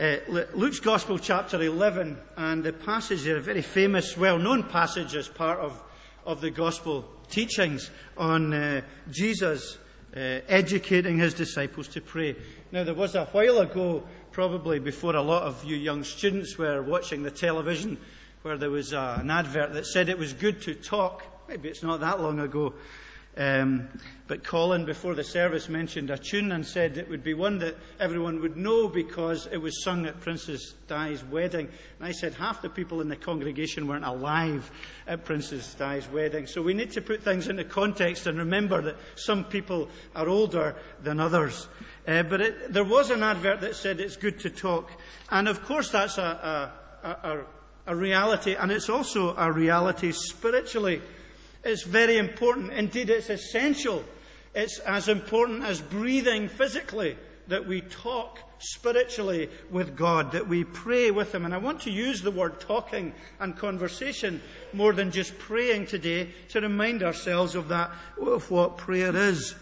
uh, Luke's Gospel, chapter 11, and the passage there, a very famous, well known passage as part of, of the Gospel teachings on uh, Jesus uh, educating his disciples to pray. Now, there was a while ago, probably before a lot of you young students were watching the television, where there was uh, an advert that said it was good to talk. Maybe it's not that long ago. Um, but Colin, before the service, mentioned a tune and said it would be one that everyone would know because it was sung at Princess Di's wedding. And I said half the people in the congregation weren't alive at Princess Di's wedding. So we need to put things into context and remember that some people are older than others. Uh, but it, there was an advert that said it's good to talk. And of course, that's a, a, a, a reality, and it's also a reality spiritually. It's very important. Indeed, it's essential. It's as important as breathing physically that we talk spiritually with God, that we pray with Him. And I want to use the word talking and conversation more than just praying today to remind ourselves of that, of what prayer is.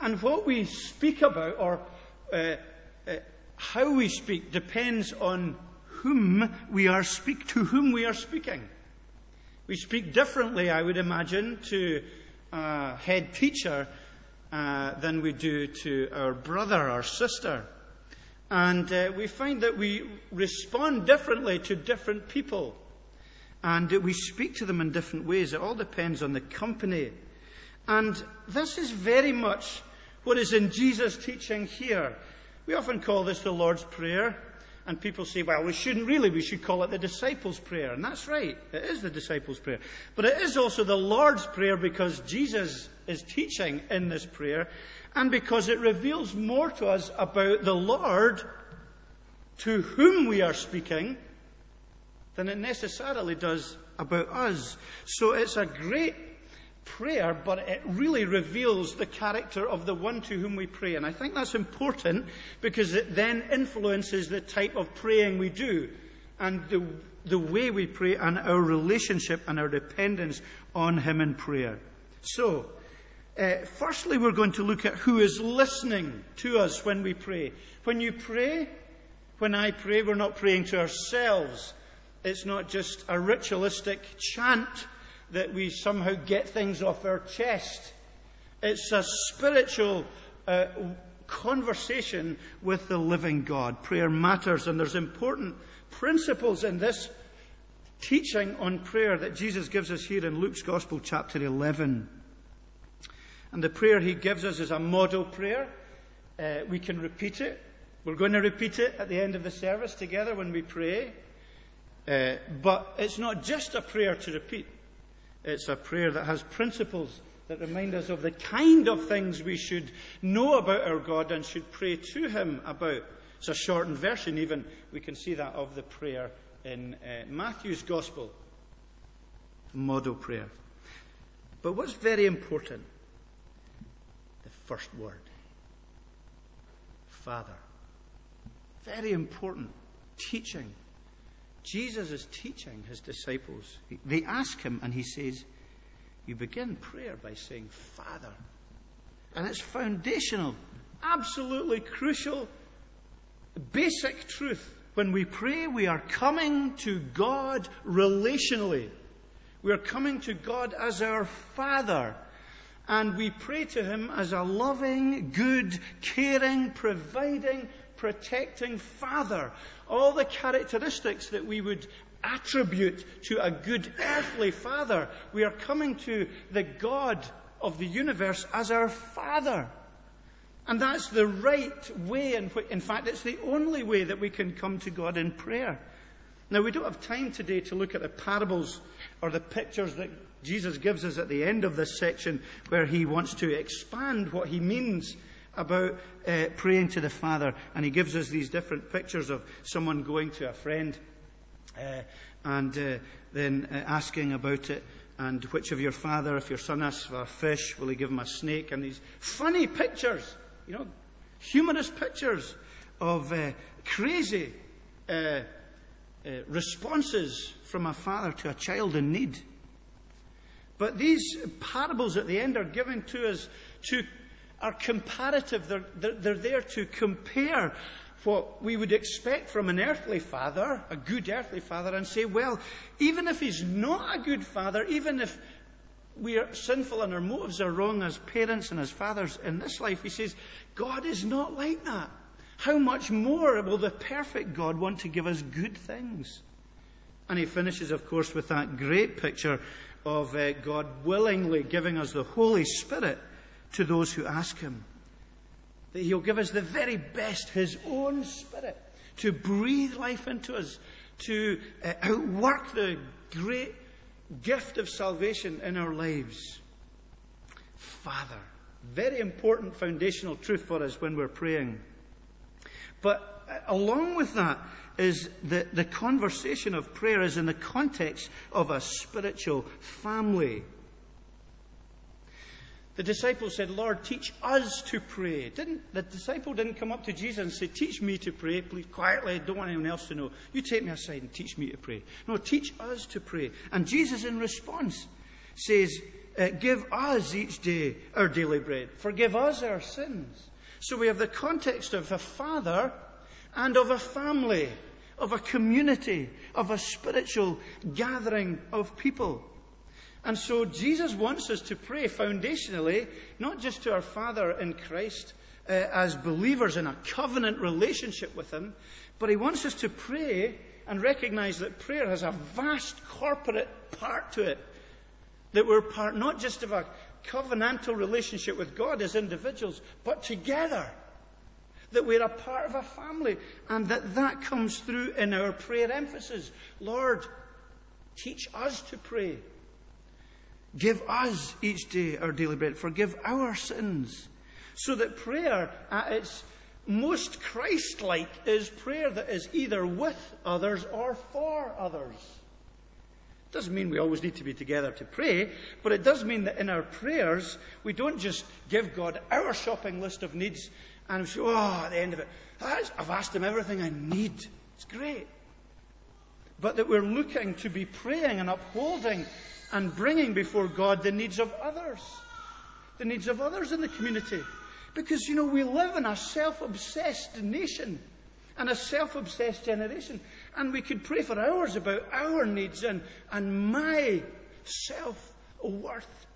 And what we speak about, or uh, uh, how we speak, depends on whom we are speak to whom we are speaking. We speak differently, I would imagine, to a head teacher uh, than we do to our brother or sister. And uh, we find that we respond differently to different people. And we speak to them in different ways. It all depends on the company. And this is very much what is in Jesus' teaching here. We often call this the Lord's Prayer. And people say, well, we shouldn't really, we should call it the disciples' prayer. And that's right, it is the disciples' prayer. But it is also the Lord's prayer because Jesus is teaching in this prayer and because it reveals more to us about the Lord to whom we are speaking than it necessarily does about us. So it's a great prayer, but it really reveals the character of the one to whom we pray. And I think that's important because it then influences the type of praying we do and the, the way we pray and our relationship and our dependence on Him in prayer. So, uh, firstly, we're going to look at who is listening to us when we pray. When you pray, when I pray, we're not praying to ourselves. It's not just a ritualistic chant that we somehow get things off our chest. It's a spiritual uh, conversation with the living God. Prayer matters, and there's important principles in this teaching on prayer that Jesus gives us here in Luke's Gospel, chapter 11. And the prayer he gives us is a model prayer. Uh, we can repeat it. We're going to repeat it at the end of the service together when we pray. Uh, but it's not just a prayer to repeat. It's a prayer that has principles that remind us of the kind of things we should know about our God and should pray to Him about. It's a shortened version, even. We can see that of the prayer in uh, Matthew's Gospel. Model prayer. But what's very important? The first word Father. Very important. Teaching Jesus is teaching his disciples. They ask him, and he says, You begin prayer by saying, Father. And it's foundational, absolutely crucial, basic truth. When we pray, we are coming to God relationally. We are coming to God as our Father. And we pray to Him as a loving, good, caring, providing, protecting Father all the characteristics that we would attribute to a good earthly father. We are coming to the God of the universe as our father. And that's the right way, in, which, in fact, it's the only way that we can come to God in prayer. Now, we don't have time today to look at the parables or the pictures that Jesus gives us at the end of this section where he wants to expand what he means about uh, praying to the Father, and he gives us these different pictures of someone going to a friend uh, and uh, then uh, asking about it. And which of your father, if your son asks for a fish, will he give him a snake? And these funny pictures, you know, humorous pictures of uh, crazy uh, responses from a father to a child in need. But these parables at the end are given to us to are comparative. They're, they're, they're there to compare what we would expect from an earthly father, a good earthly father, and say, well, even if he's not a good father, even if we are sinful and our motives are wrong as parents and as fathers in this life, he says, God is not like that. How much more will the perfect God want to give us good things? And he finishes, of course, with that great picture of uh, God willingly giving us the Holy Spirit to those who ask him. That he'll give us the very best, his own Spirit, to breathe life into us, to uh, outwork the great gift of salvation in our lives. Father. Very important foundational truth for us when we're praying. But uh, along with that is the, the conversation of prayer is in the context of a spiritual family. The disciples said, Lord, teach us to pray. Didn't, the disciple didn't come up to Jesus and say, Teach me to pray, please, quietly, I don't want anyone else to know. You take me aside and teach me to pray. No, teach us to pray. And Jesus, in response, says, uh, Give us each day our daily bread. Forgive us our sins. So we have the context of a father and of a family, of a community, of a spiritual gathering of people. And so Jesus wants us to pray foundationally, not just to our Father in Christ uh, as believers in a covenant relationship with Him, but He wants us to pray and recognize that prayer has a vast corporate part to it. That we're part not just of a covenantal relationship with God as individuals, but together. That we're a part of a family and that that comes through in our prayer emphasis. Lord, teach us to pray. Give us each day our daily bread. Forgive our sins. So that prayer at its most Christ like is prayer that is either with others or for others. It doesn't mean we always need to be together to pray, but it does mean that in our prayers, we don't just give God our shopping list of needs and say, oh, at the end of it, I've asked Him everything I need. It's great. But that we're looking to be praying and upholding and bringing before God the needs of others, the needs of others in the community. Because, you know, we live in a self obsessed nation and a self obsessed generation. And we could pray for hours about our needs and, and my self worth.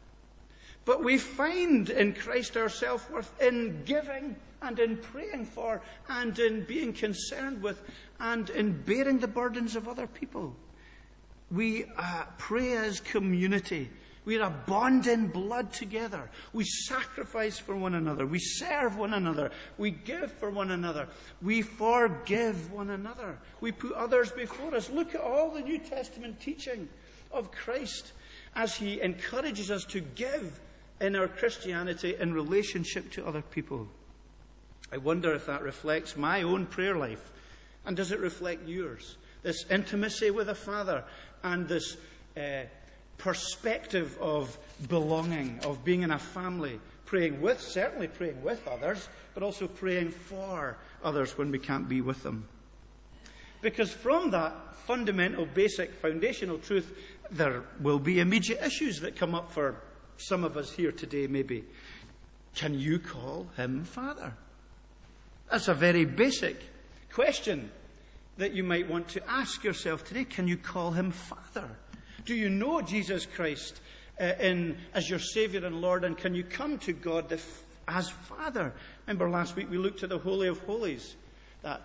But we find in Christ our self worth in giving and in praying for and in being concerned with and in bearing the burdens of other people. We uh, pray as community. We're a bond in blood together. We sacrifice for one another. We serve one another. We give for one another. We forgive one another. We put others before us. Look at all the New Testament teaching of Christ as he encourages us to give in our Christianity in relationship to other people. I wonder if that reflects my own prayer life. And does it reflect yours? This intimacy with a father and this uh, perspective of belonging, of being in a family, praying with, certainly praying with others, but also praying for others when we can't be with them. Because from that fundamental, basic, foundational truth, there will be immediate issues that come up for some of us here today, maybe. Can you call him Father? That's a very basic question that you might want to ask yourself today. Can you call him Father? Do you know Jesus Christ uh, in, as your Savior and Lord? And can you come to God the, as Father? Remember last week we looked at the Holy of Holies, that,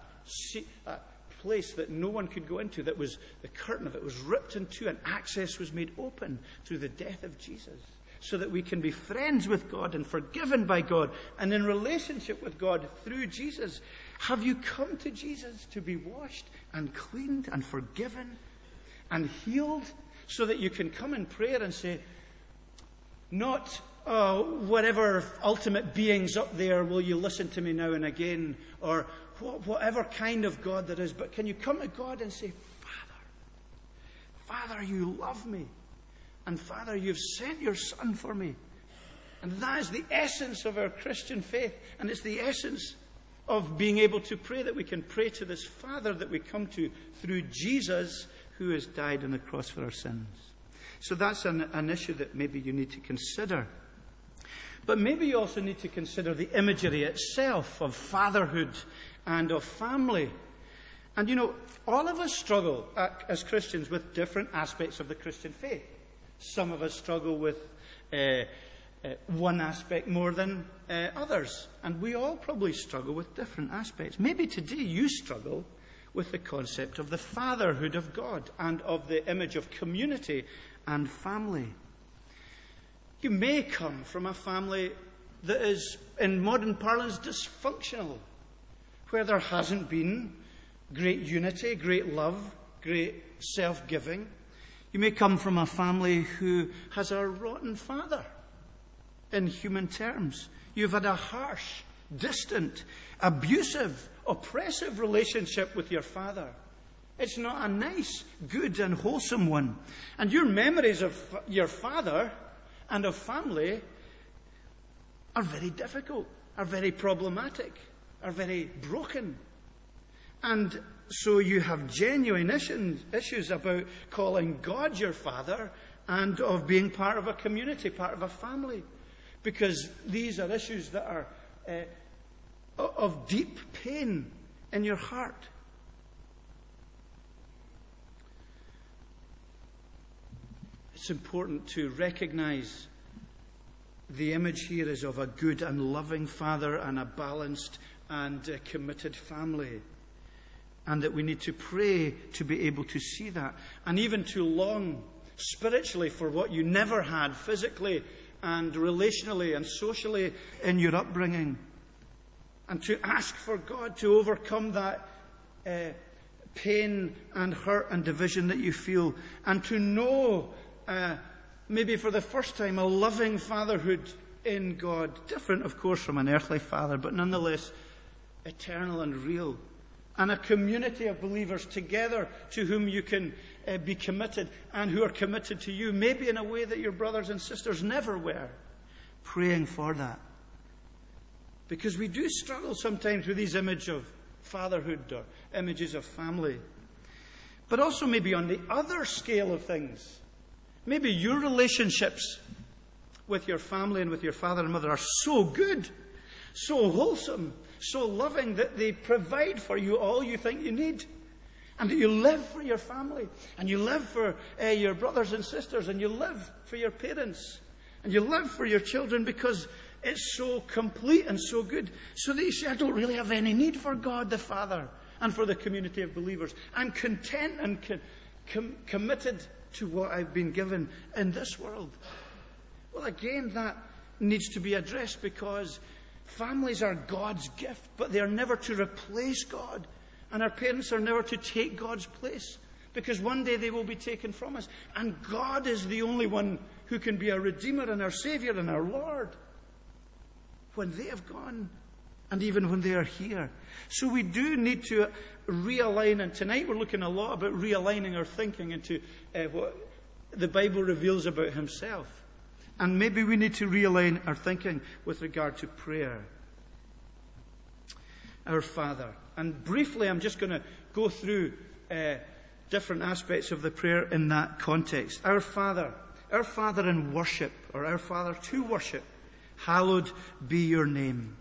that place that no one could go into, that was the curtain of it was ripped in two and access was made open through the death of Jesus so that we can be friends with God and forgiven by God and in relationship with God through Jesus. Have you come to Jesus to be washed and cleaned and forgiven and healed so that you can come in prayer and say, not uh, whatever ultimate beings up there will you listen to me now and again, or wh- whatever kind of God that is, but can you come to God and say, Father, Father, you love me. And Father, you've sent your Son for me. And that is the essence of our Christian faith. And it's the essence of being able to pray that we can pray to this Father that we come to through Jesus who has died on the cross for our sins. So that's an, an issue that maybe you need to consider. But maybe you also need to consider the imagery itself of fatherhood and of family. And you know, all of us struggle uh, as Christians with different aspects of the Christian faith. Some of us struggle with uh, one aspect more than uh, others. And we all probably struggle with different aspects. Maybe today you struggle with the concept of the fatherhood of God and of the image of community and family. You may come from a family that is, in modern parlance, dysfunctional, where there hasn't been great unity, great love, great self giving. You may come from a family who has a rotten father in human terms. You've had a harsh, distant, abusive, oppressive relationship with your father. It's not a nice, good, and wholesome one. And your memories of your father and of family are very difficult, are very problematic, are very broken. And so you have genuine issues about calling God your father and of being part of a community, part of a family. Because these are issues that are uh, of deep pain in your heart. It's important to recognize the image here is of a good and loving father and a balanced and uh, committed family. And that we need to pray to be able to see that. And even to long spiritually for what you never had physically and relationally and socially in your upbringing. And to ask for God to overcome that uh, pain and hurt and division that you feel. And to know uh, maybe for the first time, a loving fatherhood in God. Different, of course, from an earthly father, but nonetheless eternal and real. And a community of believers together to whom you can uh, be committed and who are committed to you, maybe in a way that your brothers and sisters never were. Praying for that. Because we do struggle sometimes with these images of fatherhood or images of family. But also, maybe on the other scale of things, Maybe your relationships with your family and with your father and mother are so good, so wholesome, so loving that they provide for you all you think you need. And that you live for your family, and you live for uh, your brothers and sisters, and you live for your parents, and you live for your children because it's so complete and so good. So that you say, I don't really have any need for God the Father and for the community of believers. I'm content and com- committed to what I've been given in this world? Well, again, that needs to be addressed because families are God's gift, but they are never to replace God. And our parents are never to take God's place because one day they will be taken from us. And God is the only one who can be our Redeemer and our Savior and our Lord when they have gone and even when they are here. So we do need to realign, and tonight we're looking a lot about realigning our thinking into uh, what the Bible reveals about Himself. And maybe we need to realign our thinking with regard to prayer. Our Father. And briefly, I'm just going to go through uh, different aspects of the prayer in that context. Our Father. Our Father in worship, or our Father to worship. Hallowed be your name.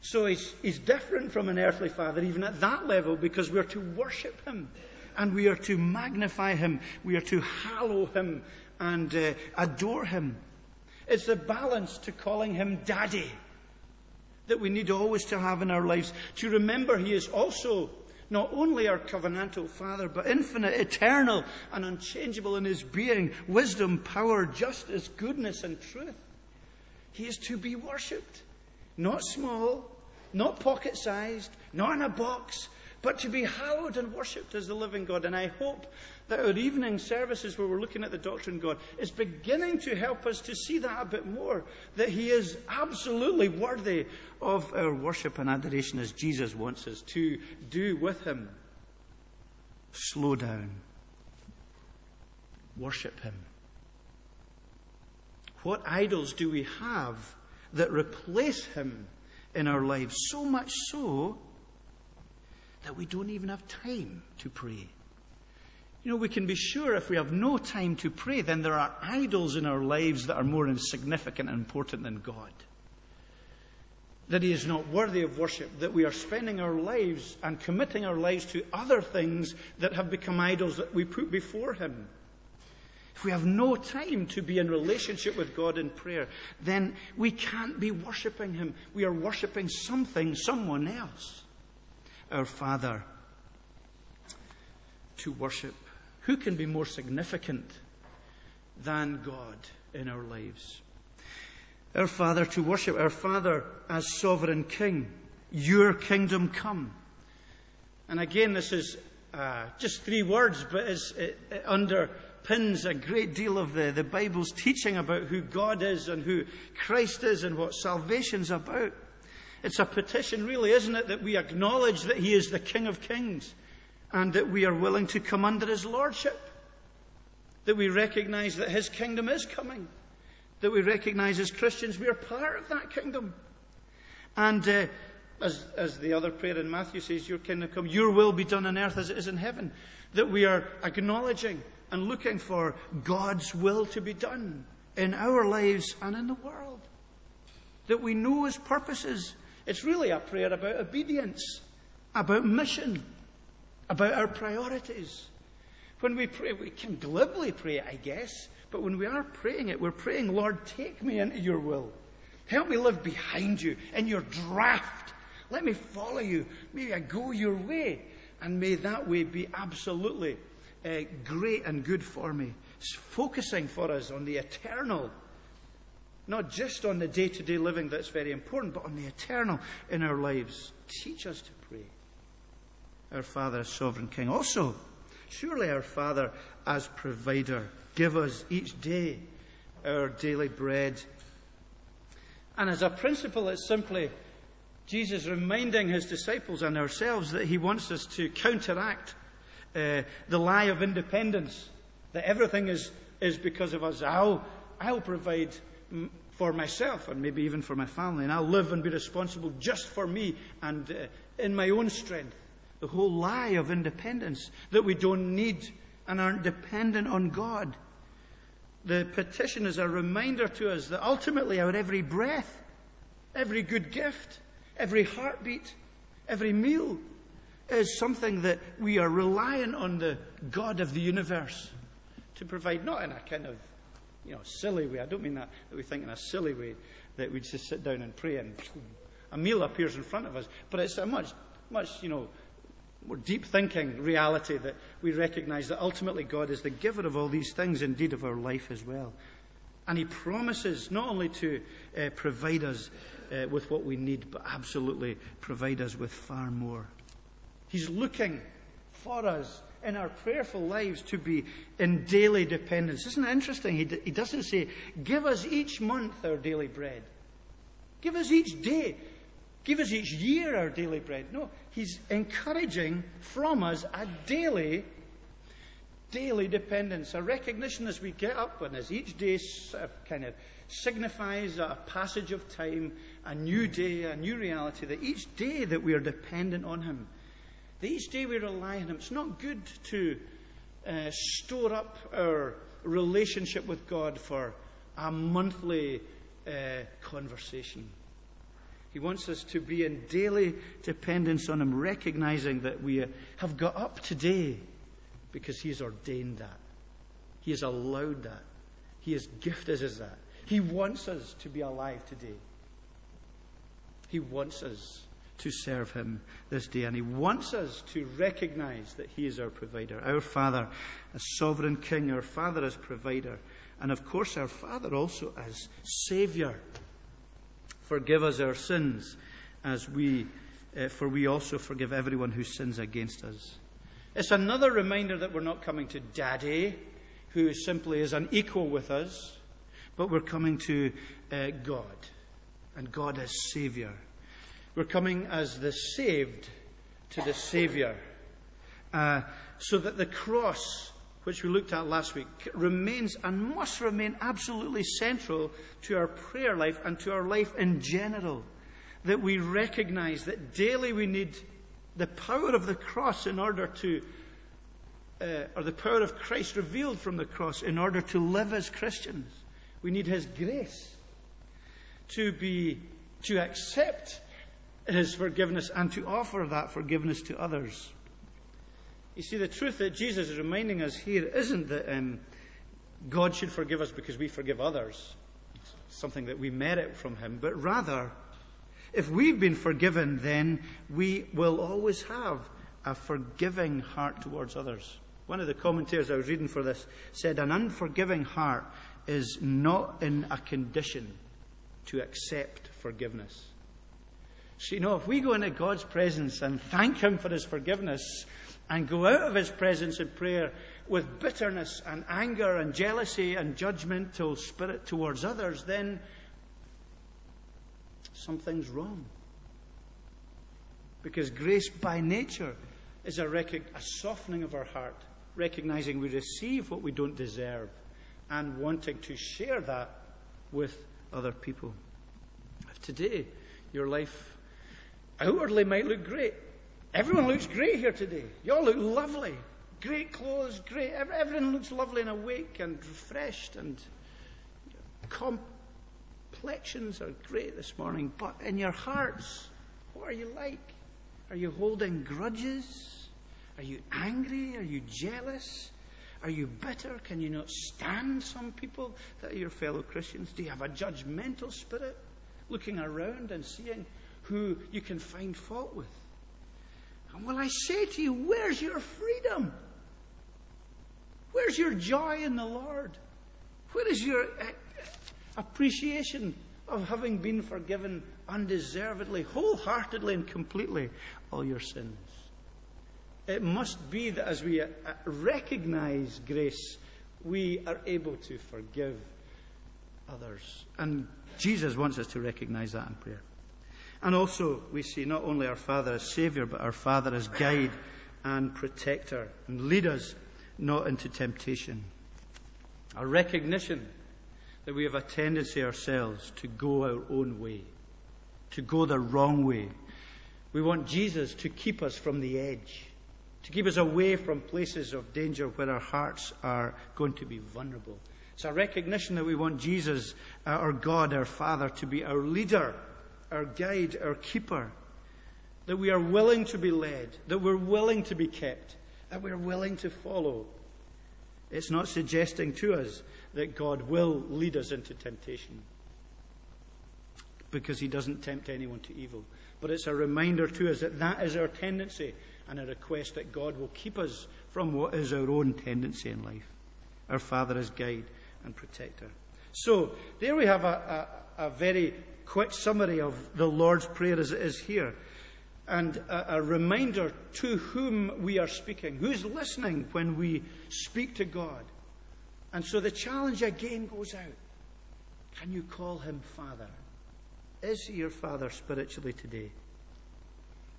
So he's, he's different from an earthly father, even at that level, because we're to worship him and we are to magnify him. We are to hallow him and uh, adore him. It's the balance to calling him daddy that we need always to have in our lives. To remember he is also not only our covenantal Father, but infinite, eternal, and unchangeable in his being, wisdom, power, justice, goodness, and truth. He is to be worshipped. Not small, not pocket sized, not in a box, but to be hallowed and worshipped as the living God. And I hope that our evening services, where we're looking at the doctrine of God, is beginning to help us to see that a bit more. That He is absolutely worthy of our worship and adoration as Jesus wants us to do with Him. Slow down. Worship Him. What idols do we have that replace Him in our lives, so much so that we don't even have time to pray. You know, we can be sure if we have no time to pray, then there are idols in our lives that are more insignificant and important than God. that he is not worthy of worship, that we are spending our lives and committing our lives to other things that have become idols that we put before him. If we have no time to be in relationship with God in prayer, then we can't be worshipping him. We are worshipping something, someone else. Our Father to worship. Who can be more significant than God in our lives? our Father to worship, our Father as sovereign King. Your kingdom come. And again, this is uh, just three words, but it, it underpins a great deal of the, the Bible's teaching about who God is and who Christ is and what salvation's about. It's a petition, really, isn't it, that we acknowledge that He is the King of Kings and that we are willing to come under His Lordship. That we recognize that His kingdom is coming that we recognize as Christians we are part of that kingdom. And uh, as, as the other prayer in Matthew says, Your kingdom come, your will be done on earth as it is in heaven. That we are acknowledging and looking for God's will to be done in our lives and in the world. That we know His purposes. It's really a prayer about obedience, about mission, about our priorities. When we pray, we can glibly pray, I guess, but when we are praying it, we're praying, Lord, take me into your will. Help me live behind you in your draft. Let me follow you. May I go your way. And may that way be absolutely uh, great and good for me. It's focusing for us on the eternal, not just on the day to day living that's very important, but on the eternal in our lives. Teach us to pray. Our Father, as sovereign King. Also, surely our Father as provider. Give us each day our daily bread. And as a principle, it's simply Jesus reminding his disciples and ourselves that he wants us to counteract uh, the lie of independence, that everything is, is because of us. I'll, I'll provide m- for myself and maybe even for my family, and I'll live and be responsible just for me and uh, in my own strength. The whole lie of independence that we don't need and aren't dependent on God. The petition is a reminder to us that ultimately our every breath, every good gift, every heartbeat, every meal is something that we are reliant on the God of the universe to provide, not in a kind of you know, silly way. I don't mean that, that we think in a silly way that we just sit down and pray and a meal appears in front of us, but it's a much, much, you know, more deep thinking reality that we recognize that ultimately God is the giver of all these things, indeed of our life as well. And He promises not only to uh, provide us uh, with what we need, but absolutely provide us with far more. He's looking for us in our prayerful lives to be in daily dependence. Isn't it interesting? He, d- he doesn't say, Give us each month our daily bread. Give us each day. Give us each year our daily bread. No, he's encouraging from us a daily, daily dependence, a recognition as we get up and as each day kind of signifies a passage of time, a new day, a new reality, that each day that we are dependent on him, that each day we rely on him. It's not good to uh, store up our relationship with God for a monthly uh, conversation. He wants us to be in daily dependence on Him, recognizing that we have got up today because He has ordained that. He has allowed that. He has gifted us that. He wants us to be alive today. He wants us to serve Him this day, and He wants us to recognize that He is our provider, our Father, as sovereign King, our Father as provider, and of course, our Father also as Savior. Forgive us our sins, as we, uh, for we also forgive everyone who sins against us. It's another reminder that we're not coming to Daddy, who simply is unequal with us, but we're coming to uh, God, and God as Savior. We're coming as the saved to the Savior, uh, so that the cross which we looked at last week, remains and must remain absolutely central to our prayer life and to our life in general. That we recognize that daily we need the power of the cross in order to, uh, or the power of Christ revealed from the cross in order to live as Christians. We need His grace to be to accept his forgiveness and to offer that forgiveness to others. You see, the truth that Jesus is reminding us here isn't that um, God should forgive us because we forgive others, something that we merit from him, but rather, if we've been forgiven, then we will always have a forgiving heart towards others. One of the commentators I was reading for this said, An unforgiving heart is not in a condition to accept forgiveness. So, you know, if we go into God's presence and thank Him for His forgiveness and go out of His presence in prayer with bitterness and anger and jealousy and judgmental spirit towards others, then something's wrong. Because grace by nature is a, rec- a softening of our heart, recognizing we receive what we don't deserve and wanting to share that with other people. If today your life outwardly might look great, everyone looks great here today. You all look lovely. Great clothes, great. Everyone looks lovely and awake and refreshed, and complexions are great this morning. But in your hearts, what are you like? Are you holding grudges? Are you angry? Are you jealous? Are you bitter? Can you not stand some people that are your fellow Christians? Do you have a judgmental spirit, looking around and seeing who you can find fault with? And will I say to you, where's your freedom? Where's your joy in the Lord? Where is your uh, appreciation of having been forgiven undeservedly, wholeheartedly, and completely all your sins? It must be that as we uh, recognize grace, we are able to forgive others. And Jesus wants us to recognize that in prayer. And also, we see not only our Father as Saviour, but our Father as guide and protector, and lead us not into temptation. A recognition that we have a tendency ourselves to go our own way, to go the wrong way. We want Jesus to keep us from the edge to keep us away from places of danger where our hearts are going to be vulnerable. It's a recognition that we want Jesus, uh, our God, our Father, to be our leader, our guide, our keeper. That we are willing to be led, that we're willing to be kept, that we're willing to follow. It's not suggesting to us that God will lead us into temptation because he doesn't tempt anyone to evil. But it's a reminder to us that that is our tendency and a request that God will keep us from what is our own tendency in life. Our Father is guide and protector. So, there we have a, a, a very quick summary of the Lord's Prayer as it is here. And a, a reminder to whom we are speaking, who's listening when we speak to God. And so the challenge again goes out. Can you call him Father? Is he your Father spiritually today?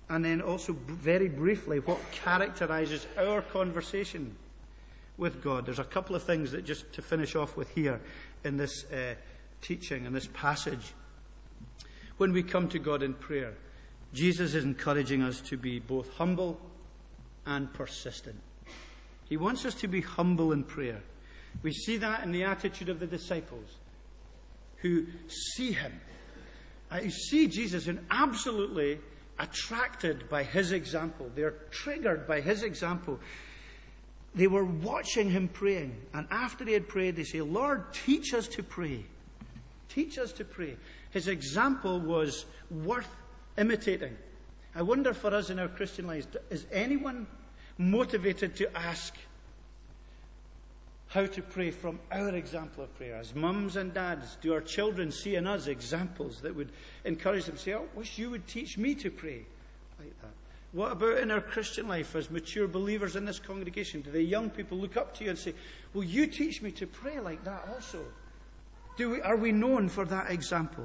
and then also very briefly what characterizes our conversation with God. There's a couple of things that just to finish off with here in this uh, teaching and this passage. When we come to God in prayer, Jesus is encouraging us to be both humble and persistent. He wants us to be humble in prayer. We see that in the attitude of the disciples who see him. Uh, you see Jesus and absolutely attracted by his example. They're triggered by his example. They were watching him praying. And after he had prayed, they say, Lord, teach us to pray. Teach us to pray. His example was worth imitating. I wonder for us in our Christian lives, is anyone motivated to ask how to pray from our example of prayer. As mums and dads, do our children see in us examples that would encourage them to say, Oh, I wish you would teach me to pray like that? What about in our Christian life as mature believers in this congregation? Do the young people look up to you and say, Will you teach me to pray like that also? Do we, are we known for that example?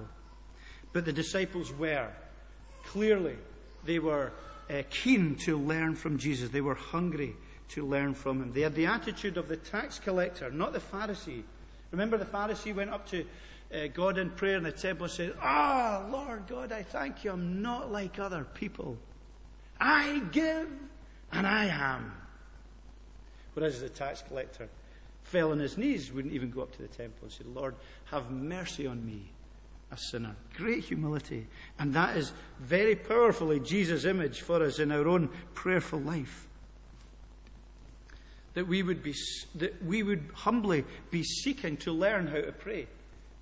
But the disciples were. Clearly, they were uh, keen to learn from Jesus. They were hungry to learn from him. They had the attitude of the tax collector, not the Pharisee. Remember, the Pharisee went up to uh, God in prayer in the temple and said, Ah, oh, Lord God, I thank you. I'm not like other people. I give and I am. Whereas the tax collector fell on his knees, wouldn't even go up to the temple and said, Lord, have mercy on me, a sinner. Great humility. And that is very powerfully Jesus' image for us in our own prayerful life. That we would be, that we would humbly be seeking to learn how to pray.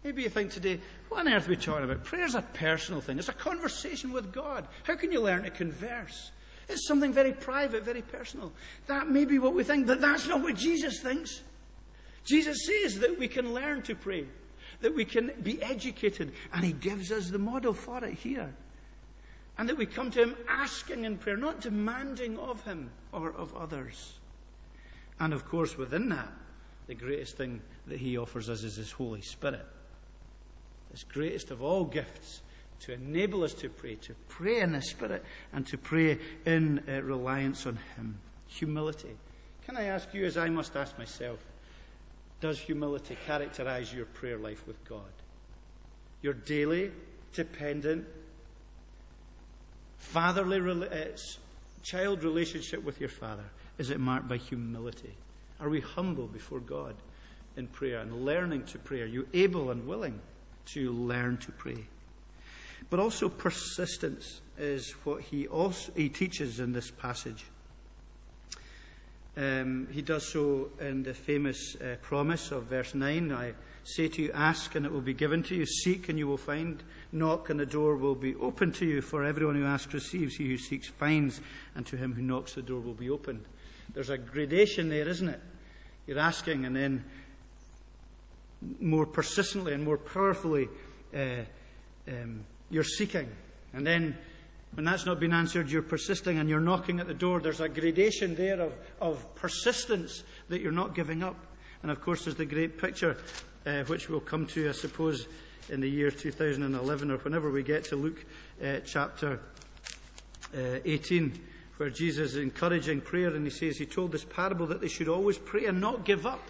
Maybe you think today, what on earth are we talking about? Prayer is a personal thing. It's a conversation with God. How can you learn to converse? It's something very private, very personal. That may be what we think, but that's not what Jesus thinks. Jesus says that we can learn to pray that we can be educated, and He gives us the model for it here. And that we come to Him asking in prayer, not demanding of Him or of others. And of course, within that, the greatest thing that He offers us is His Holy Spirit. This greatest of all gifts to enable us to pray, to pray in the Spirit, and to pray in uh, reliance on Him. Humility. Can I ask you, as I must ask myself, does humility characterize your prayer life with God? Your daily, dependent, fatherly, uh, child relationship with your father, is it marked by humility? Are we humble before God in prayer and learning to pray? Are you able and willing to learn to pray? But also persistence is what he also he teaches in this passage. Um, he does so in the famous uh, promise of verse 9 I say to you, ask and it will be given to you, seek and you will find, knock and the door will be opened to you. For everyone who asks receives, he who seeks finds, and to him who knocks the door will be opened. There's a gradation there, isn't it? You're asking and then more persistently and more powerfully uh, um, you're seeking. And then when that's not been answered, you're persisting and you're knocking at the door. There's a gradation there of, of persistence that you're not giving up. And of course, there's the great picture, uh, which we'll come to, I suppose, in the year 2011 or whenever we get to Luke uh, chapter uh, 18, where Jesus is encouraging prayer and he says he told this parable that they should always pray and not give up.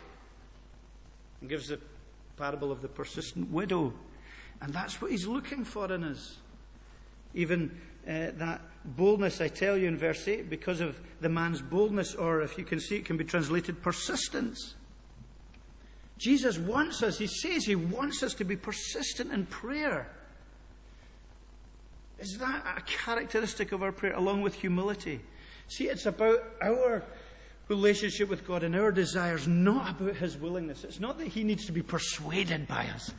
And gives the parable of the persistent widow. And that's what he's looking for in us. Even uh, that boldness, I tell you in verse 8, because of the man's boldness, or if you can see it, can be translated persistence. Jesus wants us, he says he wants us to be persistent in prayer. Is that a characteristic of our prayer, along with humility? See, it's about our relationship with God and our desires, not about his willingness. It's not that he needs to be persuaded by us.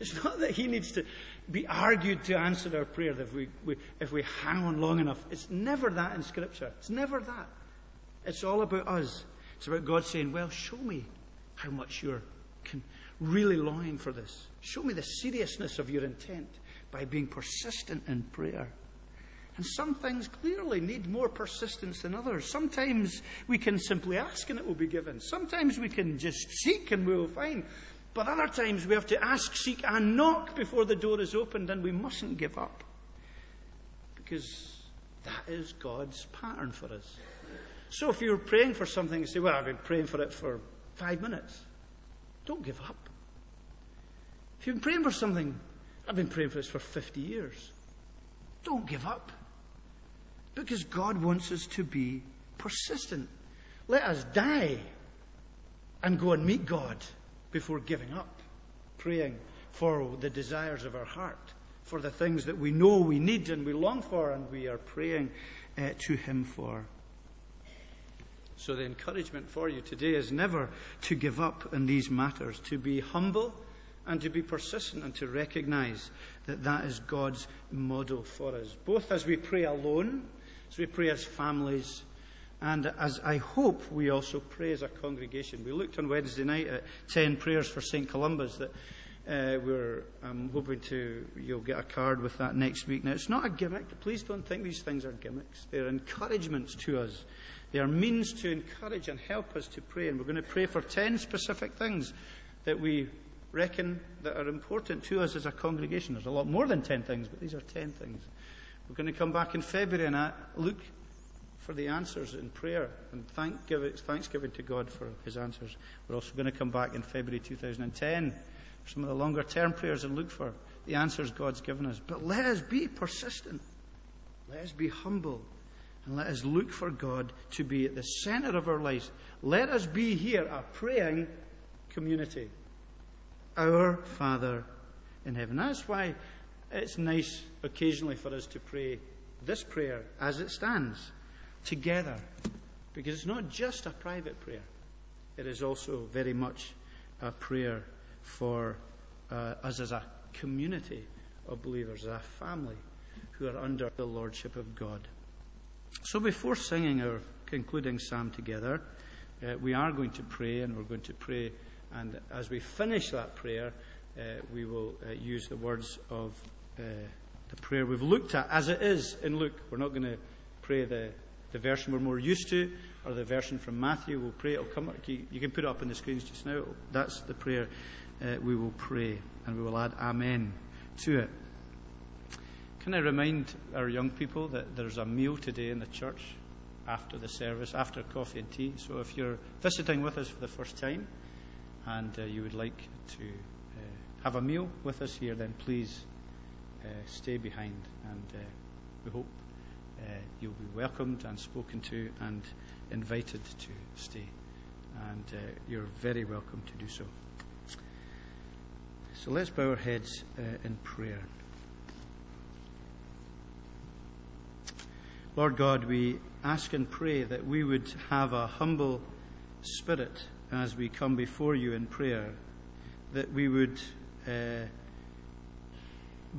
It's not that he needs to be argued to answer our prayer if we, we, if we hang on long enough. It's never that in Scripture. It's never that. It's all about us. It's about God saying, Well, show me how much you're really longing for this. Show me the seriousness of your intent by being persistent in prayer. And some things clearly need more persistence than others. Sometimes we can simply ask and it will be given. Sometimes we can just seek and we will find. But other times we have to ask, seek, and knock before the door is opened, and we mustn't give up. Because that is God's pattern for us. So if you're praying for something and say, Well, I've been praying for it for five minutes, don't give up. If you've been praying for something, I've been praying for this for 50 years, don't give up. Because God wants us to be persistent. Let us die and go and meet God before giving up, praying for the desires of our heart, for the things that we know we need and we long for, and we are praying uh, to Him for. So, the encouragement for you today is never to give up in these matters, to be humble and to be persistent and to recognize that that is God's model for us, both as we pray alone, as we pray as families, and as I hope we also pray as a congregation. We looked on Wednesday night at 10 prayers for St. Columba's that uh, we're hoping to you'll get a card with that next week. Now it's not a gimmick. Please don't think these things are gimmicks. They're encouragements to us. They are means to encourage and help us to pray. And we're going to pray for 10 specific things that we reckon that are important to us as a congregation. There's a lot more than 10 things, but these are 10 things. We're going to come back in February and look for the answers in prayer and thanksgiving to God for his answers. We're also going to come back in February 2010 for some of the longer term prayers and look for the answers God's given us. But let us be persistent. Let us be humble. And let us look for God to be at the center of our lives. Let us be here a praying community. Our Father in heaven. That's why it's nice occasionally for us to pray this prayer as it stands together. Because it's not just a private prayer, it is also very much a prayer for uh, us as a community of believers, as a family who are under the Lordship of God. So before singing our concluding psalm together, uh, we are going to pray and we're going to pray. And as we finish that prayer, uh, we will uh, use the words of uh, the prayer we've looked at as it is in Luke. We're not going to pray the, the version we're more used to or the version from Matthew. We'll pray. It'll come, you can put it up on the screens just now. That's the prayer uh, we will pray. And we will add Amen to it. Can I remind our young people that there's a meal today in the church after the service, after coffee and tea. So if you're visiting with us for the first time and uh, you would like to uh, have a meal with us here, then please uh, stay behind. And uh, we hope uh, you'll be welcomed and spoken to and invited to stay. And uh, you're very welcome to do so. So let's bow our heads in prayer. Lord God, we ask and pray that we would have a humble spirit as we come before you in prayer, that we would uh,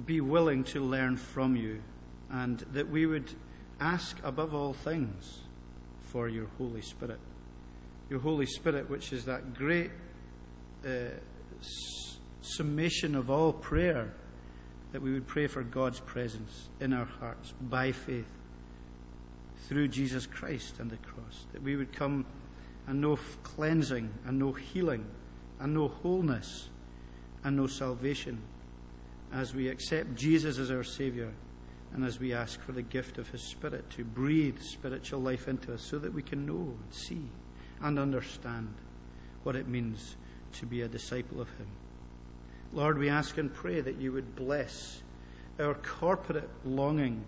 be willing to learn from you, and that we would ask above all things for your Holy Spirit. Your Holy Spirit, which is that great uh, summation of all prayer, that we would pray for God's presence in our hearts by faith through Jesus Christ and the cross, that we would come and know cleansing and know healing and know wholeness and know salvation as we accept Jesus as our Saviour and as we ask for the gift of His Spirit to breathe spiritual life into us so that we can know and see and understand what it means to be a disciple of Him. Lord, we ask and pray that you would bless our corporate longing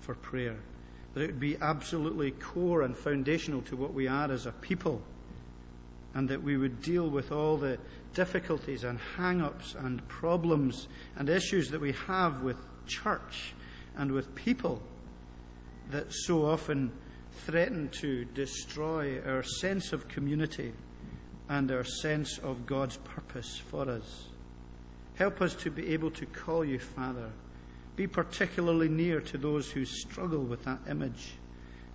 for prayer that it would be absolutely core and foundational to what we are as a people, and that we would deal with all the difficulties and hang ups and problems and issues that we have with church and with people that so often threaten to destroy our sense of community and our sense of God's purpose for us. Help us to be able to call you Father be particularly near to those who struggle with that image,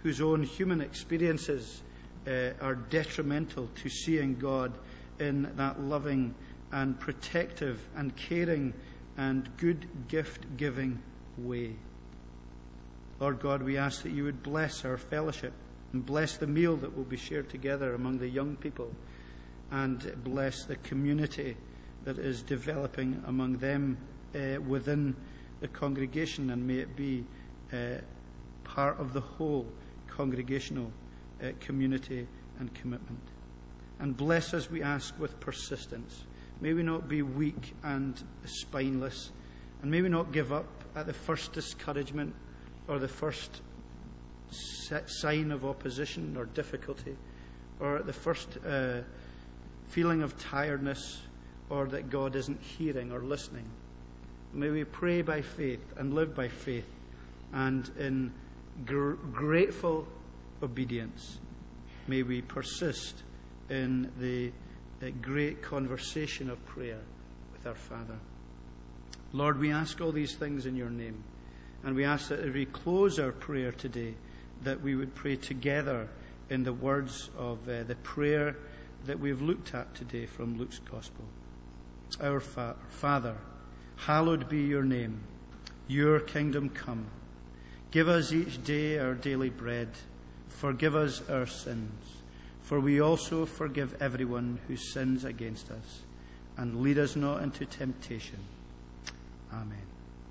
whose own human experiences uh, are detrimental to seeing God in that loving and protective and caring and good gift giving way. Lord God, we ask that you would bless our fellowship and bless the meal that will be shared together among the young people and bless the community that is developing among them uh, within the congregation and may it be uh, part of the whole congregational uh, community and commitment. And bless us, we ask, with persistence. May we not be weak and spineless, and may we not give up at the first discouragement or the first sign of opposition or difficulty, or the first uh, feeling of tiredness or that God isn't hearing or listening. May we pray by faith and live by faith and in gr- grateful obedience. May we persist in the uh, great conversation of prayer with our Father. Lord, we ask all these things in your name. And we ask that as we close our prayer today, that we would pray together in the words of uh, the prayer that we've looked at today from Luke's Gospel. Our fa- Father, Hallowed be your name. Your kingdom come. Give us each day our daily bread. Forgive us our sins, for we also forgive everyone who sins against us. And lead us not into temptation. Amen.